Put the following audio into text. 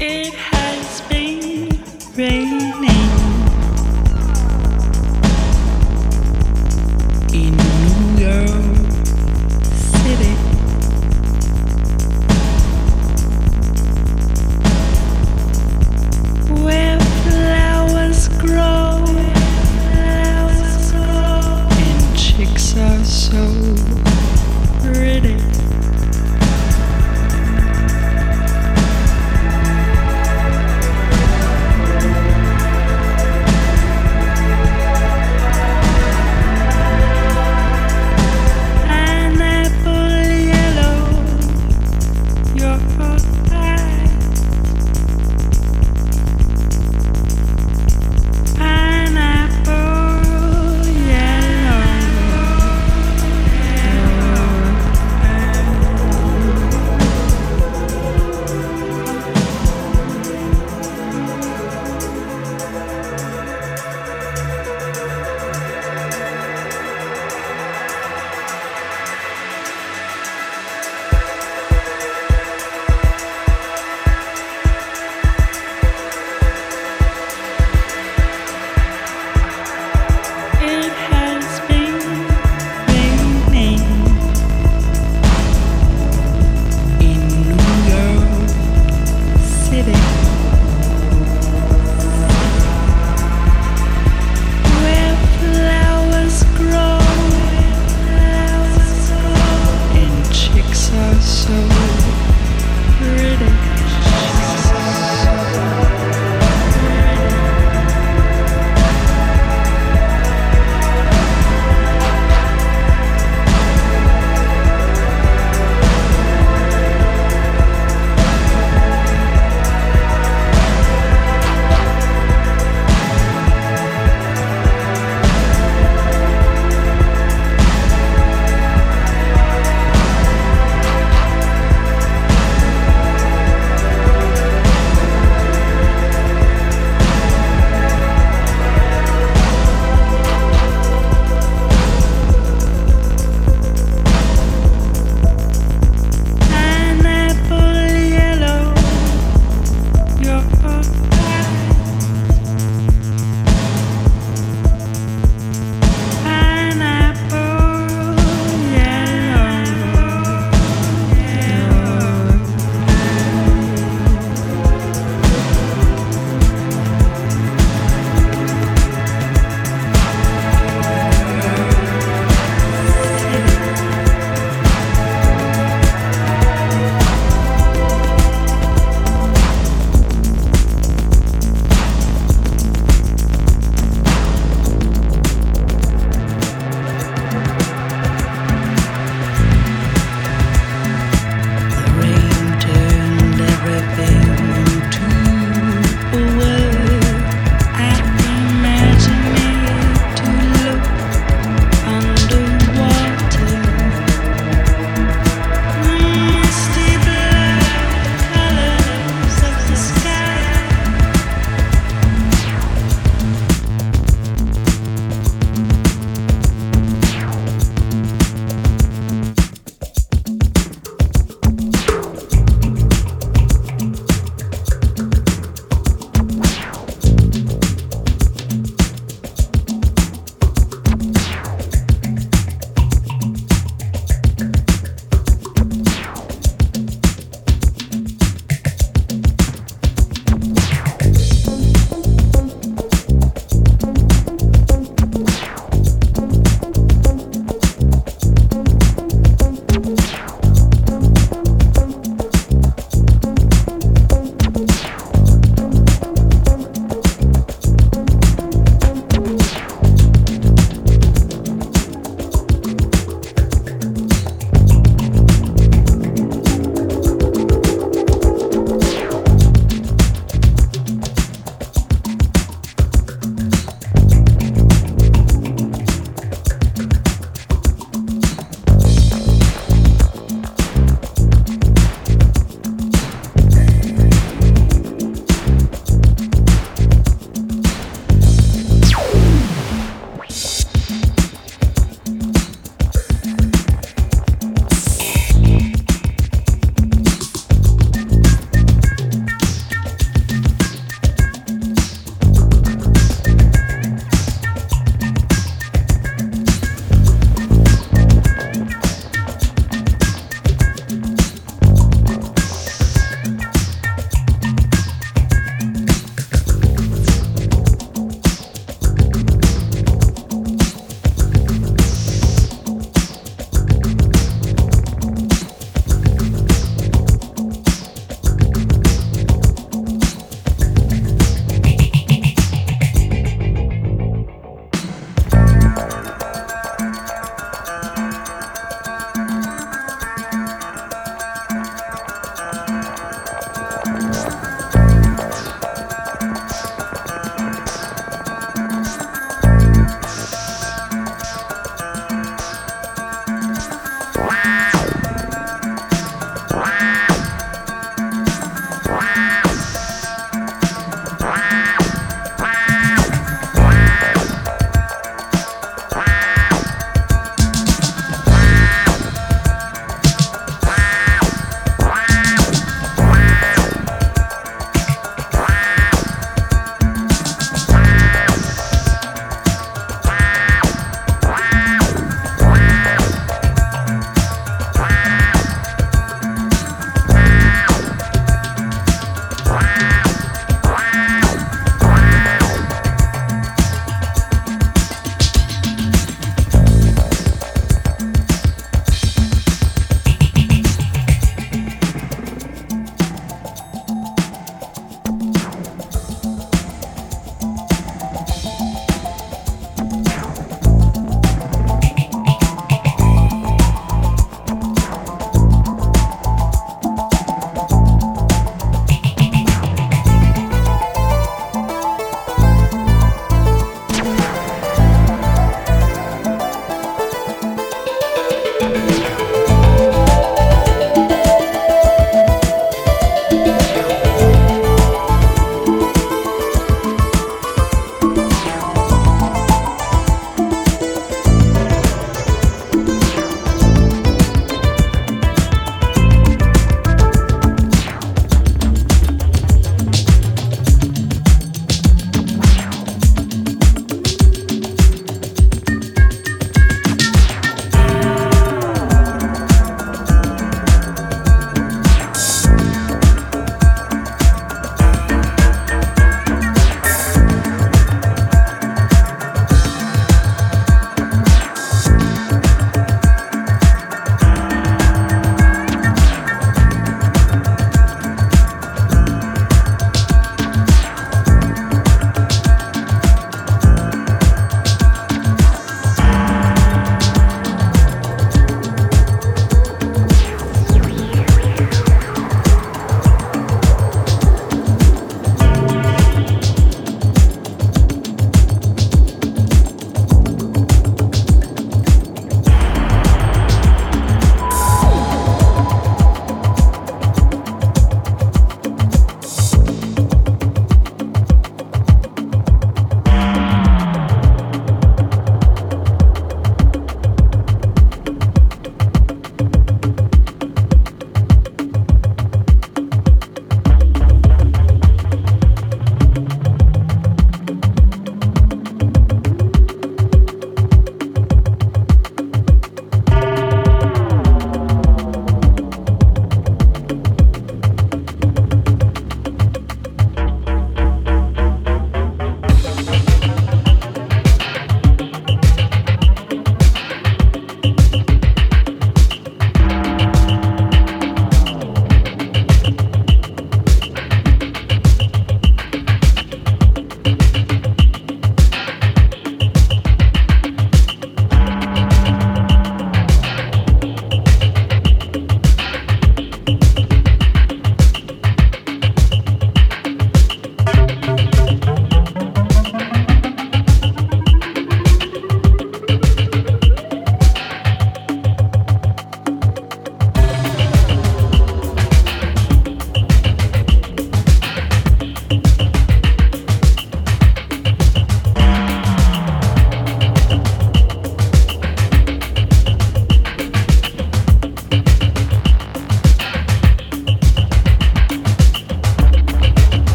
It has been raining